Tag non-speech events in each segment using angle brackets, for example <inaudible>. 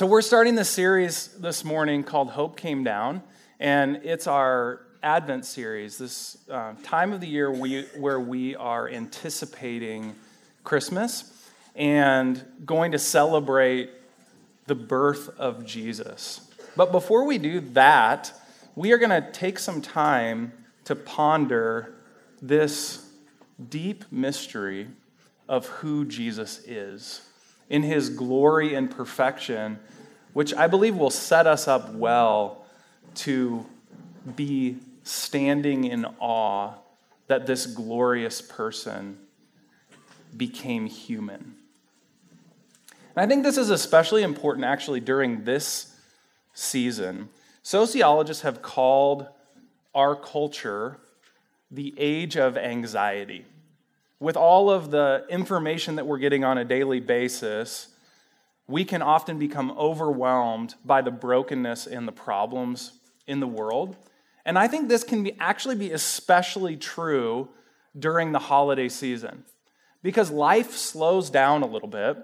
So, we're starting this series this morning called Hope Came Down, and it's our Advent series, this uh, time of the year we, where we are anticipating Christmas and going to celebrate the birth of Jesus. But before we do that, we are going to take some time to ponder this deep mystery of who Jesus is in his glory and perfection, which I believe will set us up well to be standing in awe that this glorious person became human. And I think this is especially important actually during this season. Sociologists have called our culture the age of anxiety with all of the information that we're getting on a daily basis, we can often become overwhelmed by the brokenness and the problems in the world. And I think this can be, actually be especially true during the holiday season because life slows down a little bit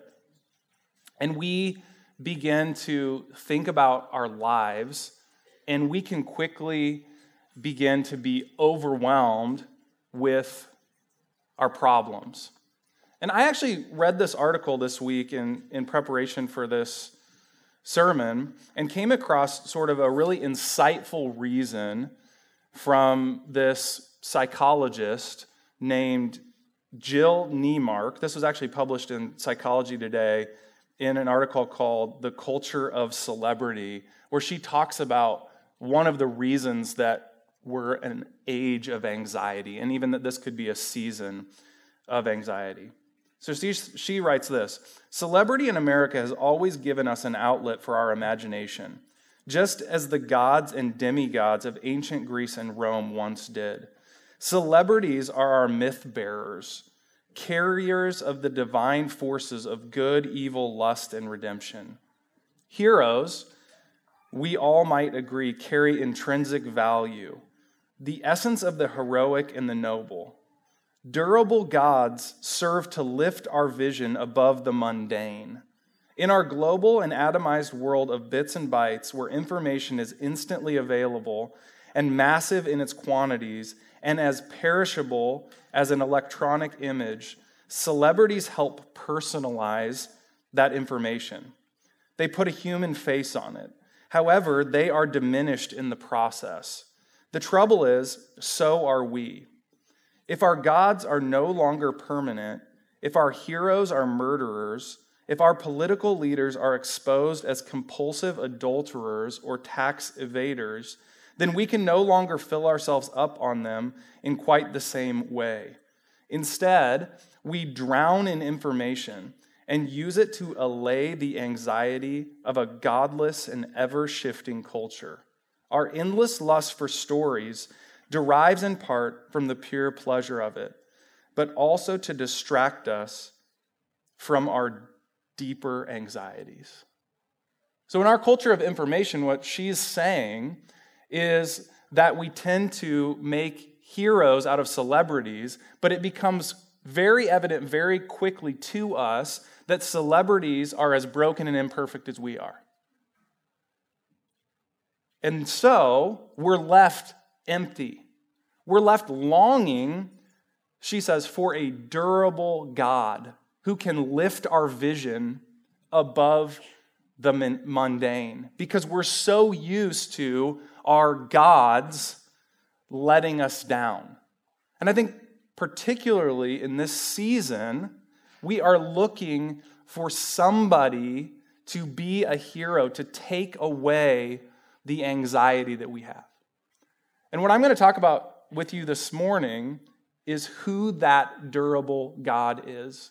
and we begin to think about our lives and we can quickly begin to be overwhelmed with our problems. And I actually read this article this week in, in preparation for this sermon and came across sort of a really insightful reason from this psychologist named Jill Neimark. This was actually published in Psychology Today in an article called The Culture of Celebrity, where she talks about one of the reasons that we're an age of anxiety, and even that this could be a season of anxiety. So she, she writes this Celebrity in America has always given us an outlet for our imagination, just as the gods and demigods of ancient Greece and Rome once did. Celebrities are our myth bearers, carriers of the divine forces of good, evil, lust, and redemption. Heroes, we all might agree, carry intrinsic value the essence of the heroic and the noble. Durable gods serve to lift our vision above the mundane. In our global and atomized world of bits and bytes, where information is instantly available and massive in its quantities and as perishable as an electronic image, celebrities help personalize that information. They put a human face on it. However, they are diminished in the process. The trouble is, so are we. If our gods are no longer permanent, if our heroes are murderers, if our political leaders are exposed as compulsive adulterers or tax evaders, then we can no longer fill ourselves up on them in quite the same way. Instead, we drown in information and use it to allay the anxiety of a godless and ever shifting culture. Our endless lust for stories derives in part from the pure pleasure of it, but also to distract us from our deeper anxieties. So, in our culture of information, what she's saying is that we tend to make heroes out of celebrities, but it becomes very evident very quickly to us that celebrities are as broken and imperfect as we are. And so we're left empty. We're left longing, she says, for a durable God who can lift our vision above the mundane because we're so used to our gods letting us down. And I think, particularly in this season, we are looking for somebody to be a hero, to take away the anxiety that we have. And what I'm going to talk about with you this morning is who that durable God is.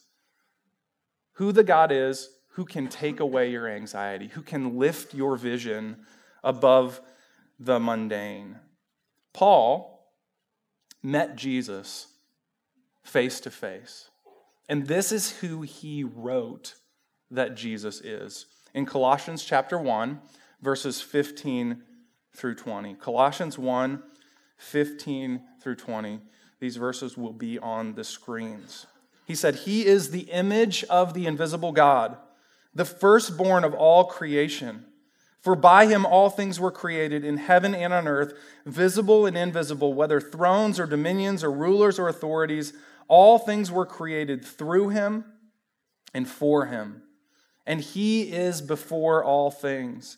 Who the God is who can take away your anxiety, who can lift your vision above the mundane. Paul met Jesus face to face. And this is who he wrote that Jesus is. In Colossians chapter 1, verses 15 through 20. Colossians 1 15 through 20. These verses will be on the screens. He said, He is the image of the invisible God, the firstborn of all creation. For by him all things were created in heaven and on earth, visible and invisible, whether thrones or dominions or rulers or authorities, all things were created through him and for him. And he is before all things,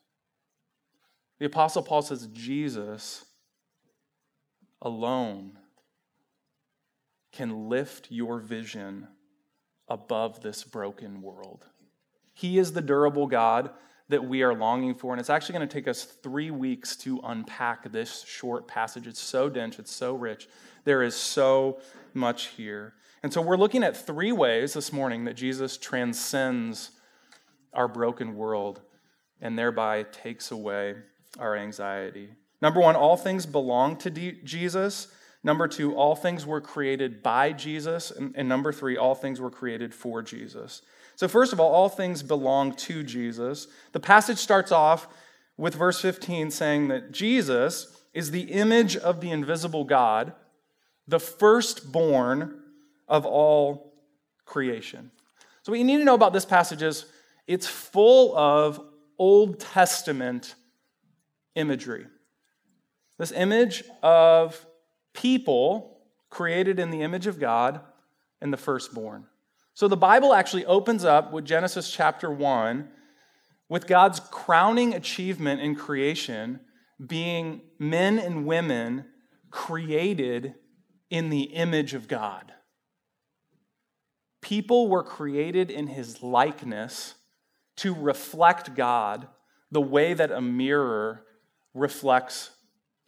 The Apostle Paul says Jesus alone can lift your vision above this broken world. He is the durable God that we are longing for. And it's actually going to take us three weeks to unpack this short passage. It's so dense, it's so rich. There is so much here. And so we're looking at three ways this morning that Jesus transcends our broken world and thereby takes away our anxiety. Number one, all things belong to Jesus. Number two, all things were created by Jesus. And, and number three, all things were created for Jesus. So, first of all, all things belong to Jesus. The passage starts off with verse 15 saying that Jesus is the image of the invisible God, the firstborn of all creation. So, what you need to know about this passage is it's full of Old Testament imagery. This image of people created in the image of God and the firstborn. So the Bible actually opens up with Genesis chapter 1 with God's crowning achievement in creation being men and women created in the image of God. People were created in his likeness to reflect God the way that a mirror reflects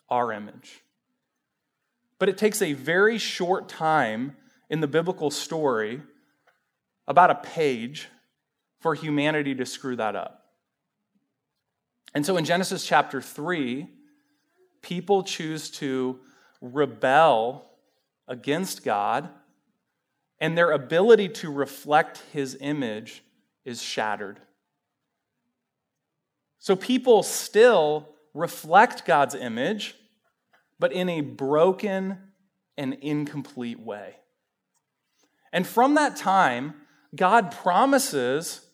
our image. But it takes a very short time in the biblical story about a page for humanity to screw that up. And so in Genesis chapter 3, people choose to rebel against God, and their ability to reflect his image is shattered. So people still reflect God's image, but in a broken and incomplete way. And from that time, God promises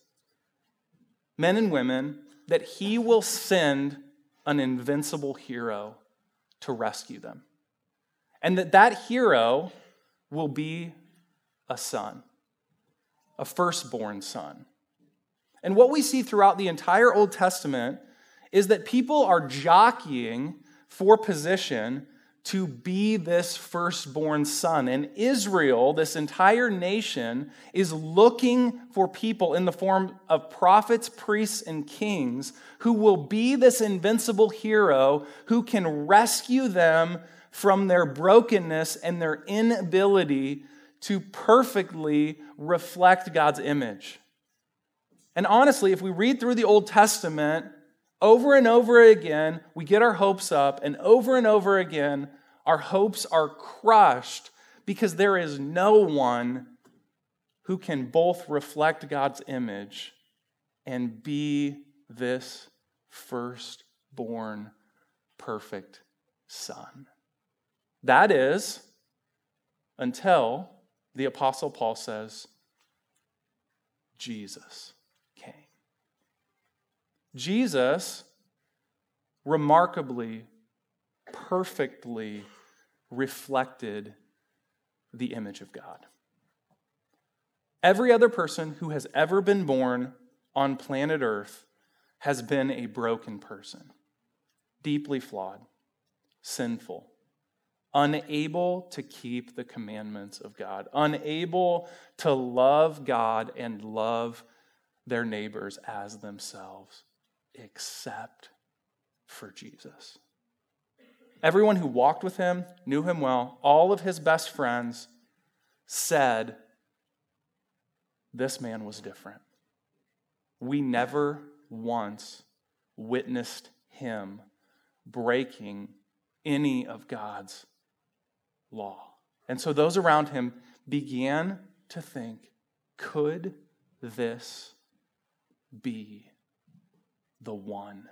men and women that He will send an invincible hero to rescue them. And that that hero will be a son, a firstborn son. And what we see throughout the entire Old Testament is that people are jockeying for position to be this firstborn son. And Israel, this entire nation, is looking for people in the form of prophets, priests, and kings who will be this invincible hero who can rescue them from their brokenness and their inability to perfectly reflect God's image. And honestly, if we read through the Old Testament, over and over again, we get our hopes up, and over and over again, our hopes are crushed because there is no one who can both reflect God's image and be this firstborn perfect son. That is until the Apostle Paul says, Jesus. Jesus remarkably, perfectly reflected the image of God. Every other person who has ever been born on planet Earth has been a broken person, deeply flawed, sinful, unable to keep the commandments of God, unable to love God and love their neighbors as themselves except for Jesus. Everyone who walked with him knew him well. All of his best friends said, This man was different. We never once witnessed him breaking any of God's law. And so those around him began to think could this be the one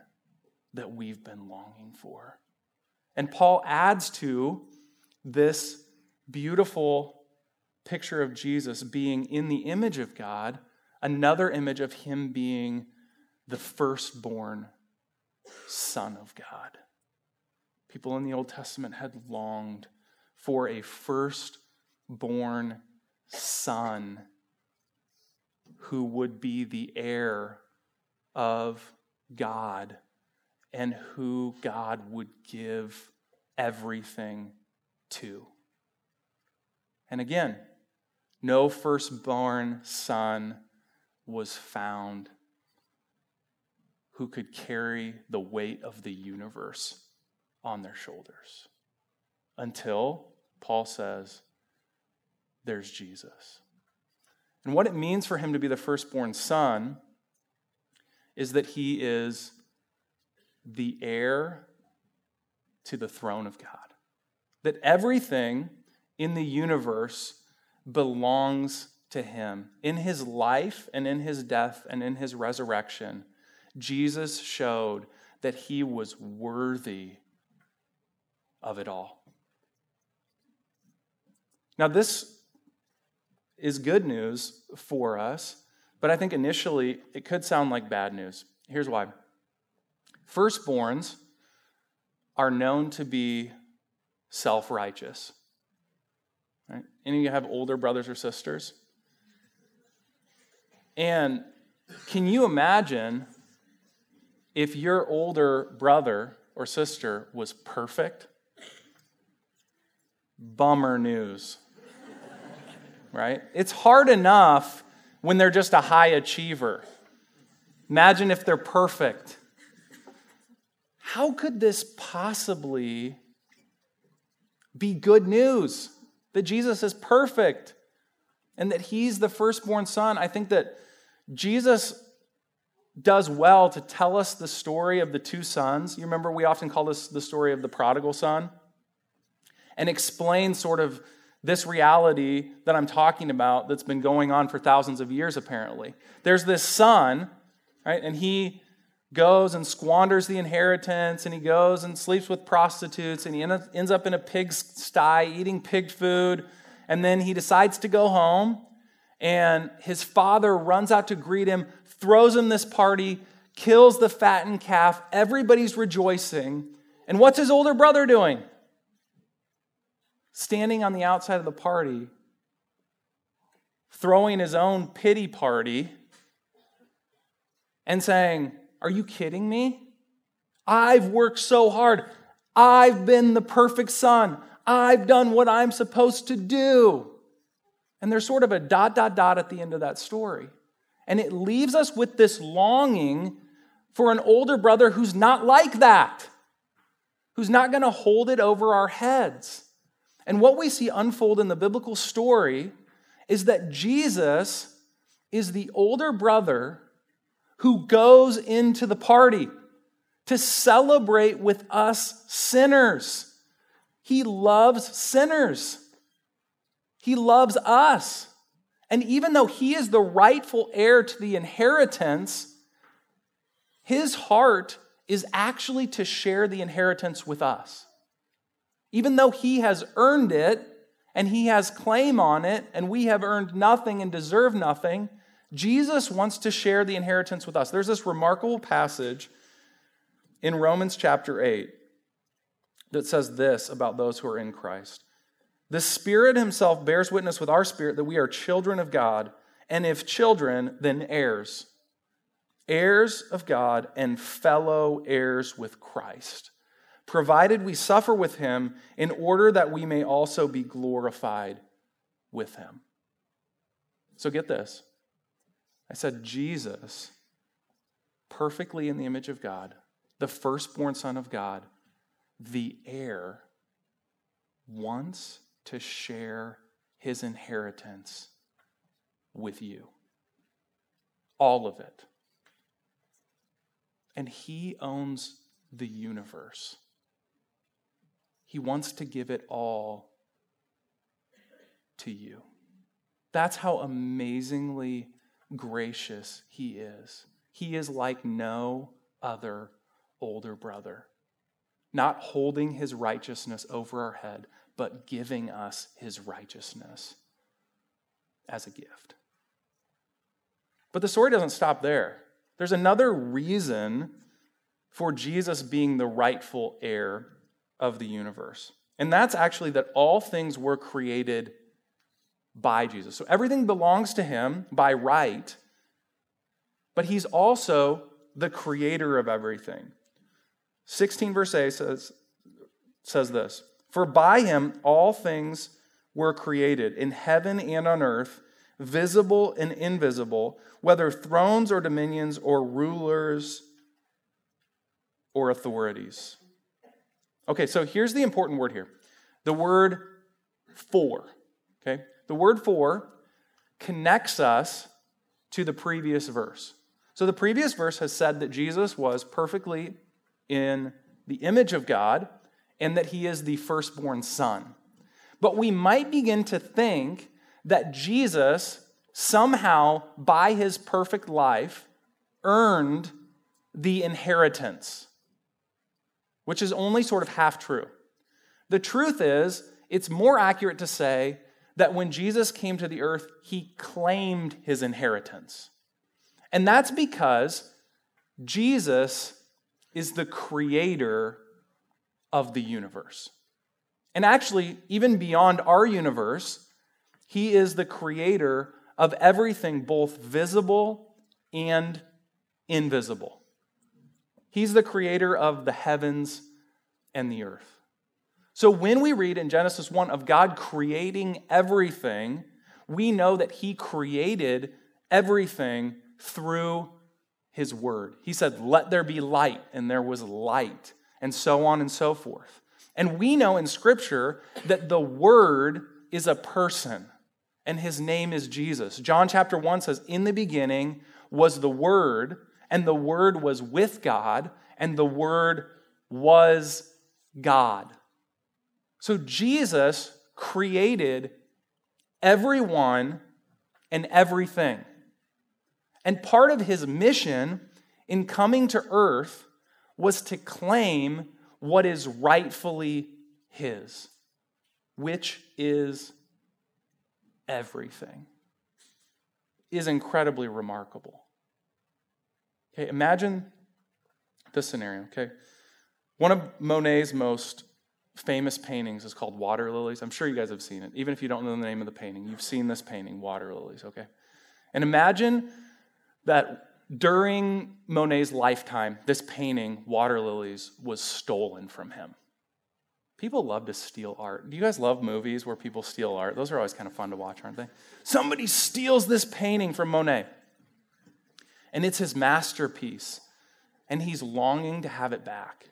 that we've been longing for? And Paul adds to this beautiful picture of Jesus being in the image of God another image of him being the firstborn Son of God. People in the Old Testament had longed for a firstborn son who would be the heir of God and who God would give everything to. And again, no firstborn son was found who could carry the weight of the universe on their shoulders until Paul says, there's Jesus. And what it means for him to be the firstborn son is that he is the heir to the throne of God. That everything in the universe belongs to him. In his life and in his death and in his resurrection, Jesus showed that he was worthy of it all. Now, this is good news for us, but I think initially it could sound like bad news. Here's why Firstborns are known to be self righteous. Right? Any of you have older brothers or sisters? And can you imagine if your older brother or sister was perfect? Bummer news. <laughs> right? It's hard enough when they're just a high achiever. Imagine if they're perfect. How could this possibly be good news that Jesus is perfect and that he's the firstborn son? I think that Jesus does well to tell us the story of the two sons. You remember we often call this the story of the prodigal son and explain sort of this reality that I'm talking about that's been going on for thousands of years apparently. There's this son, right? And he goes and squanders the inheritance and he goes and sleeps with prostitutes and he ends up in a pig sty eating pig food and then he decides to go home and his father runs out to greet him, throws him this party, kills the fattened calf. Everybody's rejoicing. And what's his older brother doing? Standing on the outside of the party, throwing his own pity party, and saying, Are you kidding me? I've worked so hard. I've been the perfect son. I've done what I'm supposed to do. And there's sort of a dot, dot, dot at the end of that story. And it leaves us with this longing for an older brother who's not like that, who's not going to hold it over our heads. And what we see unfold in the biblical story is that Jesus is the older brother who goes into the party to celebrate with us sinners. He loves sinners. He loves us. And even though he is the rightful heir to the inheritance, his heart is actually to share the inheritance with us. Even though he has earned it and he has claim on it, and we have earned nothing and deserve nothing, Jesus wants to share the inheritance with us. There's this remarkable passage in Romans chapter 8 that says this about those who are in Christ. The Spirit Himself bears witness with our spirit that we are children of God, and if children, then heirs. Heirs of God and fellow heirs with Christ, provided we suffer with Him in order that we may also be glorified with Him. So get this. I said, Jesus, perfectly in the image of God, the firstborn Son of God, the heir, wants to share his inheritance with you. All of it. and He owns the universe. He wants to give it all to you. That's how amazingly gracious He is. He is like no other older brother, not holding His righteousness over our head, but giving us His righteousness as a gift. But the story doesn't stop there. There's another reason for Jesus being the rightful heir of the universe. And that's actually that all things were created by Jesus. So everything belongs to him by right, but he's also the creator of everything. 16 verse 8 says, says this For by him all things were created in heaven and on earth, visible and invisible, whether thrones or dominions or rulers or authorities. Okay, so here's the important word here the word for. Okay, the word for connects us to the previous verse. So the previous verse has said that Jesus was perfectly in the image of God and that he is the firstborn son. But we might begin to think that Jesus somehow, by his perfect life, earned the inheritance, which is only sort of half true. The truth is, it's more accurate to say that when Jesus came to the earth, he claimed his inheritance. And that's because Jesus is the creator of the universe. And actually, even beyond our universe, he is the creator of everything, both visible and invisible. He's the creator of the heavens and the earth. So when we read in Genesis 1 of God creating everything, we know that He created everything through His Word. He said, Let there be light, and there was light, and so on and so forth. And we know in Scripture that the Word is a person, and His name is Jesus. John chapter 1 says, In the beginning was the Word, and the Word was with God, and the Word was God. So Jesus created everyone and everything. And part of his mission in coming to earth was to claim what is rightfully his, which is everything. Is incredibly remarkable. Okay, imagine this scenario, okay? One of Monet's most famous paintings is called Water Lilies. I'm sure you guys have seen it. Even if you don't know the name of the painting, you've seen this painting, Water Lilies, okay? And imagine that during Monet's lifetime, this painting, Water Lilies, was stolen from him. People love to steal art. Do you guys love movies where people steal art? Those are always kind of fun to watch, aren't they? Somebody steals this painting from Monet, and it's his masterpiece, and he's longing to have it back.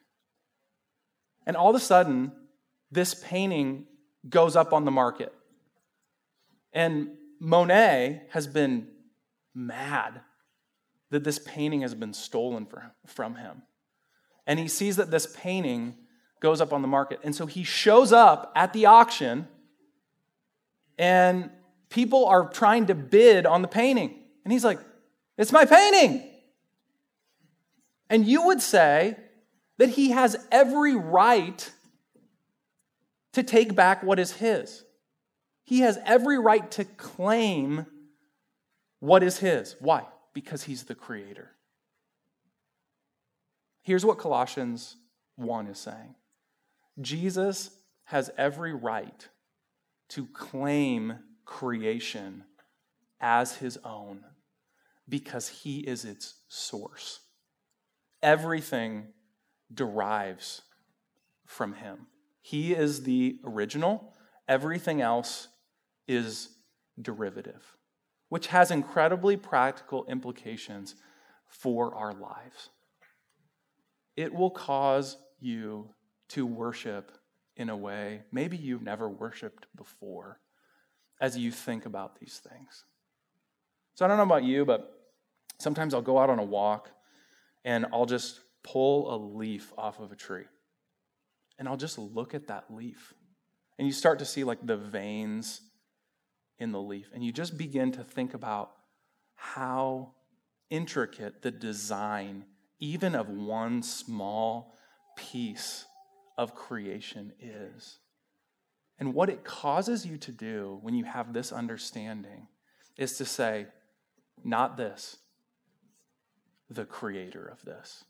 And all of a sudden, this painting goes up on the market. And Monet has been mad that this painting has been stolen from him. And he sees that this painting goes up on the market. And so he shows up at the auction, and people are trying to bid on the painting. And he's like, It's my painting. And you would say, that he has every right to take back what is his. He has every right to claim what is his. Why? Because he's the creator. Here's what Colossians 1 is saying Jesus has every right to claim creation as his own because he is its source. Everything derives from him. He is the original, everything else is derivative, which has incredibly practical implications for our lives. It will cause you to worship in a way maybe you've never worshiped before as you think about these things. So I don't know about you, but sometimes I'll go out on a walk and I'll just pull a leaf off of a tree. And I'll just look at that leaf. And you start to see like the veins in the leaf. And you just begin to think about how intricate the design, even of one small piece of creation, is. And what it causes you to do when you have this understanding is to say, not this, the creator of this.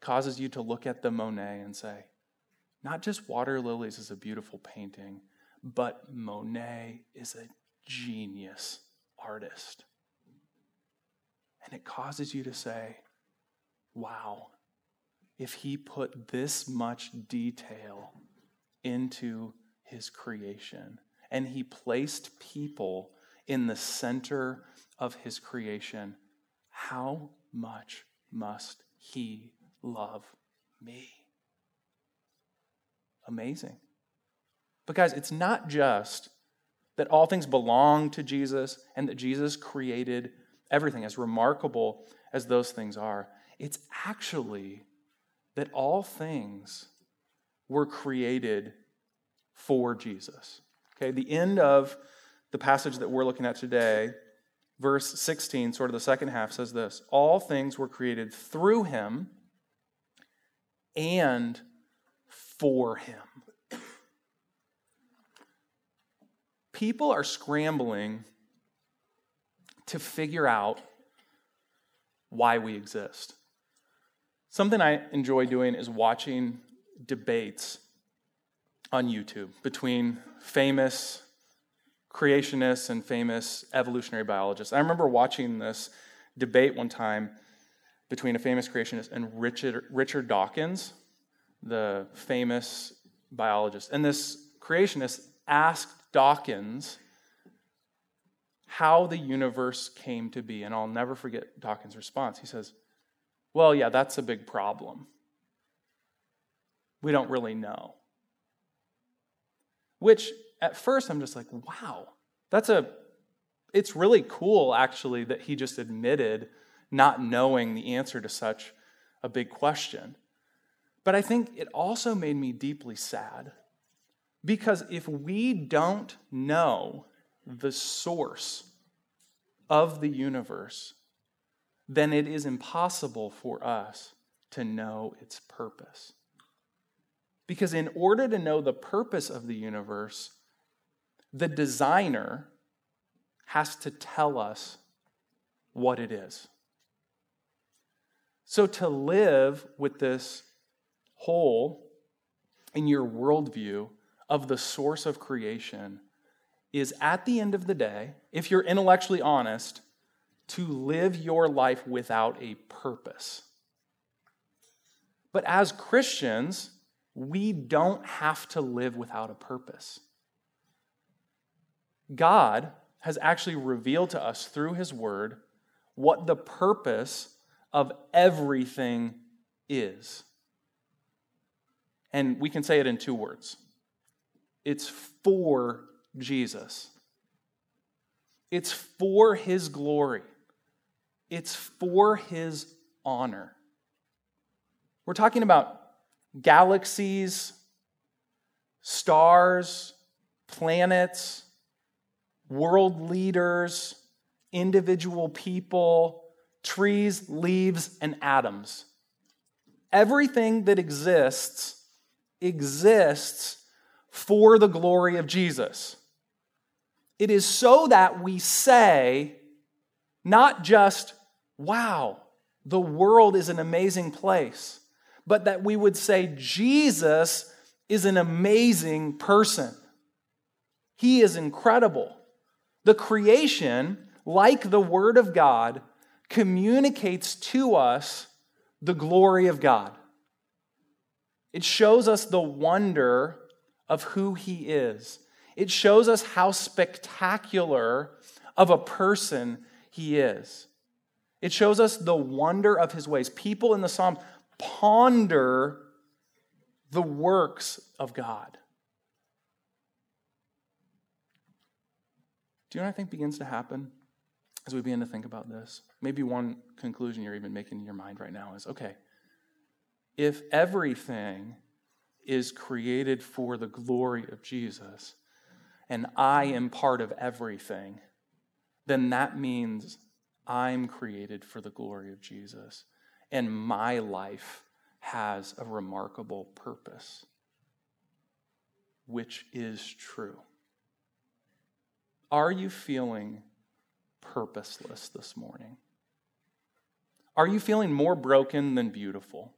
Causes you to look at the Monet and say, not just Water Lilies is a beautiful painting, but Monet is a genius artist. And it causes you to say, wow, if he put this much detail into his creation and he placed people in the center of his creation, how much must he love me? Amazing. But, guys, it's not just that all things belong to Jesus and that Jesus created everything, as remarkable as those things are. It's actually that all things were created for Jesus. Okay, the end of the passage that we're looking at today, verse 16, sort of the second half, says this All things were created through him and for him. People are scrambling to figure out why we exist. Something I enjoy doing is watching debates on YouTube between famous creationists and famous evolutionary biologists. I remember watching this debate one time between a famous creationist and Richard, Richard Dawkins, the famous biologist. And this creationist asked Dawkins how the universe came to be. And I'll never forget Dawkins' response. He says, Well, yeah, that's a big problem. We don't really know. Which at first I'm just like, wow, that's a, it's really cool actually that he just admitted not knowing the answer to such a big question. But I think it also made me deeply sad because if we don't know the source of the universe, then it is impossible for us to know its purpose. Because in order to know the purpose of the universe, the designer has to tell us what it is. So to live with this hole in your worldview of the source of creation is at the end of the day, if you're intellectually honest, to live your life without a purpose. But as Christians, we don't have to live without a purpose. God has actually revealed to us through His Word what the purpose of everything is. And we can say it in two words it's for Jesus, it's for His glory, it's for His honor. We're talking about galaxies, stars, planets, world leaders, individual people, trees, leaves, and atoms. Everything that exists exists for the glory of Jesus. It is so that we say, not just, wow, the world is an amazing place, but that we would say, Jesus is an amazing person. He is incredible. The creation, like the Word of God, communicates to us the glory of God. It shows us the wonder of who He is. It shows us how spectacular of a person He is. It shows us the wonder of His ways. People in the Psalms ponder the works of God. Do you know what I think begins to happen? as we begin to think about this, maybe one conclusion you're even making in your mind right now is okay, if everything is created for the glory of Jesus, and I am part of everything, then that means I'm created for the glory of Jesus. And my life has a remarkable purpose, which is true. Are you feeling purposeless this morning? Are you feeling more broken than beautiful?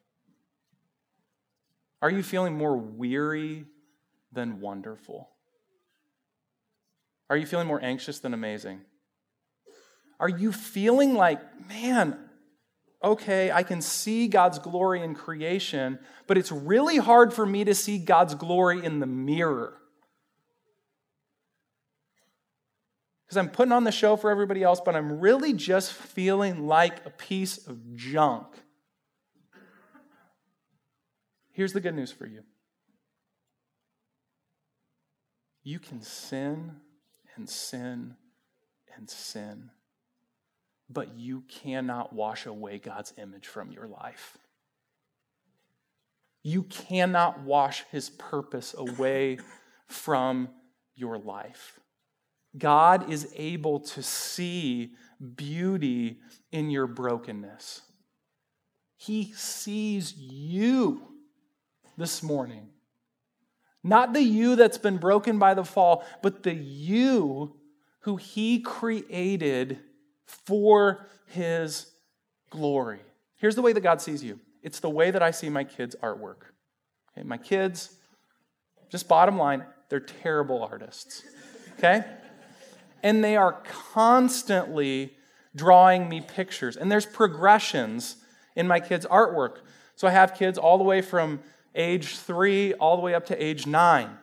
Are you feeling more weary than wonderful? Are you feeling more anxious than amazing? Are you feeling like, man, okay, I can see God's glory in creation, but it's really hard for me to see God's glory in the mirror? Because I'm putting on the show for everybody else, but I'm really just feeling like a piece of junk. Here's the good news for you you can sin and sin and sin but you cannot wash away God's image from your life. You cannot wash his purpose away from your life. God is able to see beauty in your brokenness. He sees you this morning. Not the you that's been broken by the fall, but the you who he created for his glory. Here's the way that God sees you it's the way that I see my kids' artwork. Okay, my kids, just bottom line, they're terrible artists. Okay? And they are constantly drawing me pictures. And there's progressions in my kids' artwork. So I have kids all the way from age three all the way up to age nine.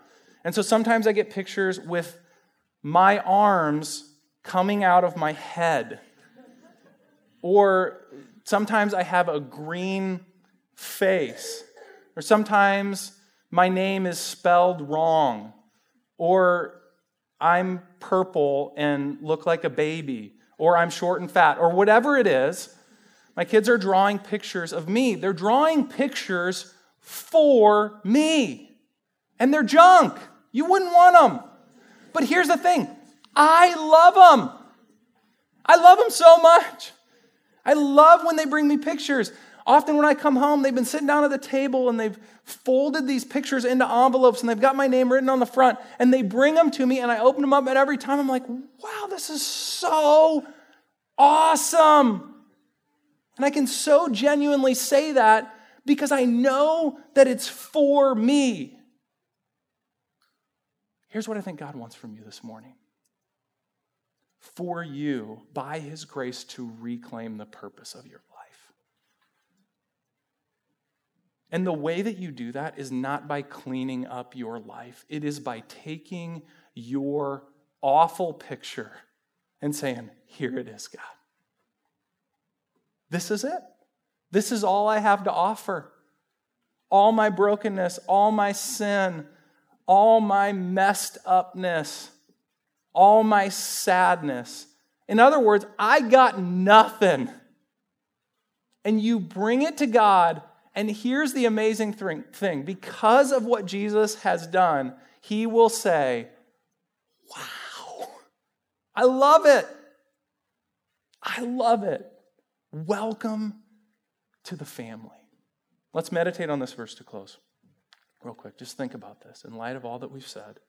And so sometimes I get pictures with my arms coming out of my head. Or sometimes I have a green face. Or sometimes my name is spelled wrong. Or I'm purple and look like a baby. Or I'm short and fat. Or whatever it is. My kids are drawing pictures of me. They're drawing pictures for me. And they're junk. You wouldn't want them. But here's the thing I love them. I love them so much. I love when they bring me pictures. Often when I come home, they've been sitting down at the table and they've folded these pictures into envelopes and they've got my name written on the front and they bring them to me and I open them up and every time I'm like, wow, this is so awesome. And I can so genuinely say that because I know that it's for me. Here's what I think God wants from you this morning for you, by His grace, to reclaim the purpose of your life. And the way that you do that is not by cleaning up your life, it is by taking your awful picture and saying, Here it is, God. This is it. This is all I have to offer. All my brokenness, all my sin, all my messed upness all my sadness. In other words, I got nothing. And you bring it to God, and here's the amazing thing because of what Jesus has done, He will say, Wow, I love it. I love it. Welcome to the family. Let's meditate on this verse to close. Real quick, just think about this in light of all that we've said.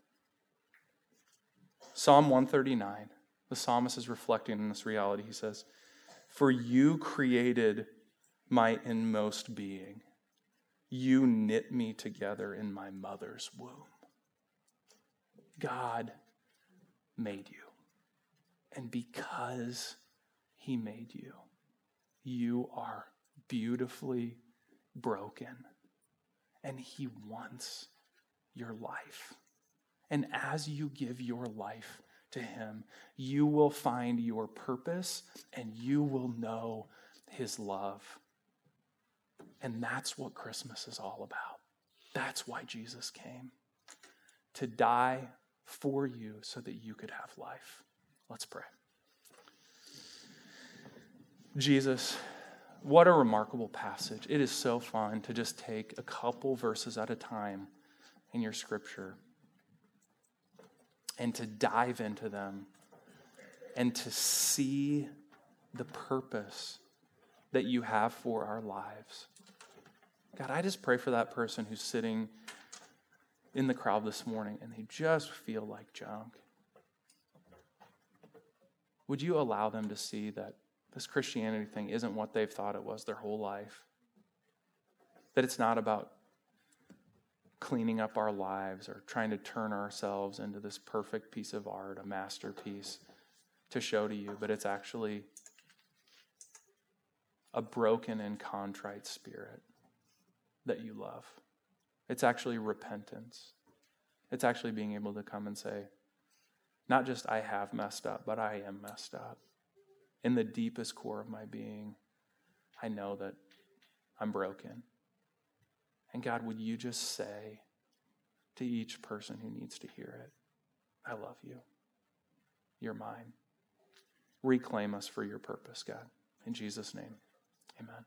Psalm 139, the psalmist is reflecting on this reality. He says, For you created my inmost being, you knit me together in my mother's womb. God made you. And because he made you, you are beautifully broken. And he wants your life. And as you give your life to Him, you will find your purpose and you will know His love. And that's what Christmas is all about. That's why Jesus came to die for you so that you could have life. Let's pray. Jesus, what a remarkable passage. It is so fun to just take a couple verses at a time in your scripture and to dive into them and to see the purpose that you have for our lives. God, I just pray for that person who's sitting in the crowd this morning and they just feel like junk. Would you allow them to see that this Christianity thing isn't what they've thought it was their whole life? That it's not about cleaning up our lives or trying to turn ourselves into this perfect piece of art, a masterpiece to show to you, but it's actually a broken and contrite spirit that you love. It's actually repentance. It's actually being able to come and say, not just I have messed up, but I am messed up. In the deepest core of my being, I know that I'm broken. And God, would you just say to each person who needs to hear it, I love you. You're mine. Reclaim us for your purpose, God. In Jesus' name, amen.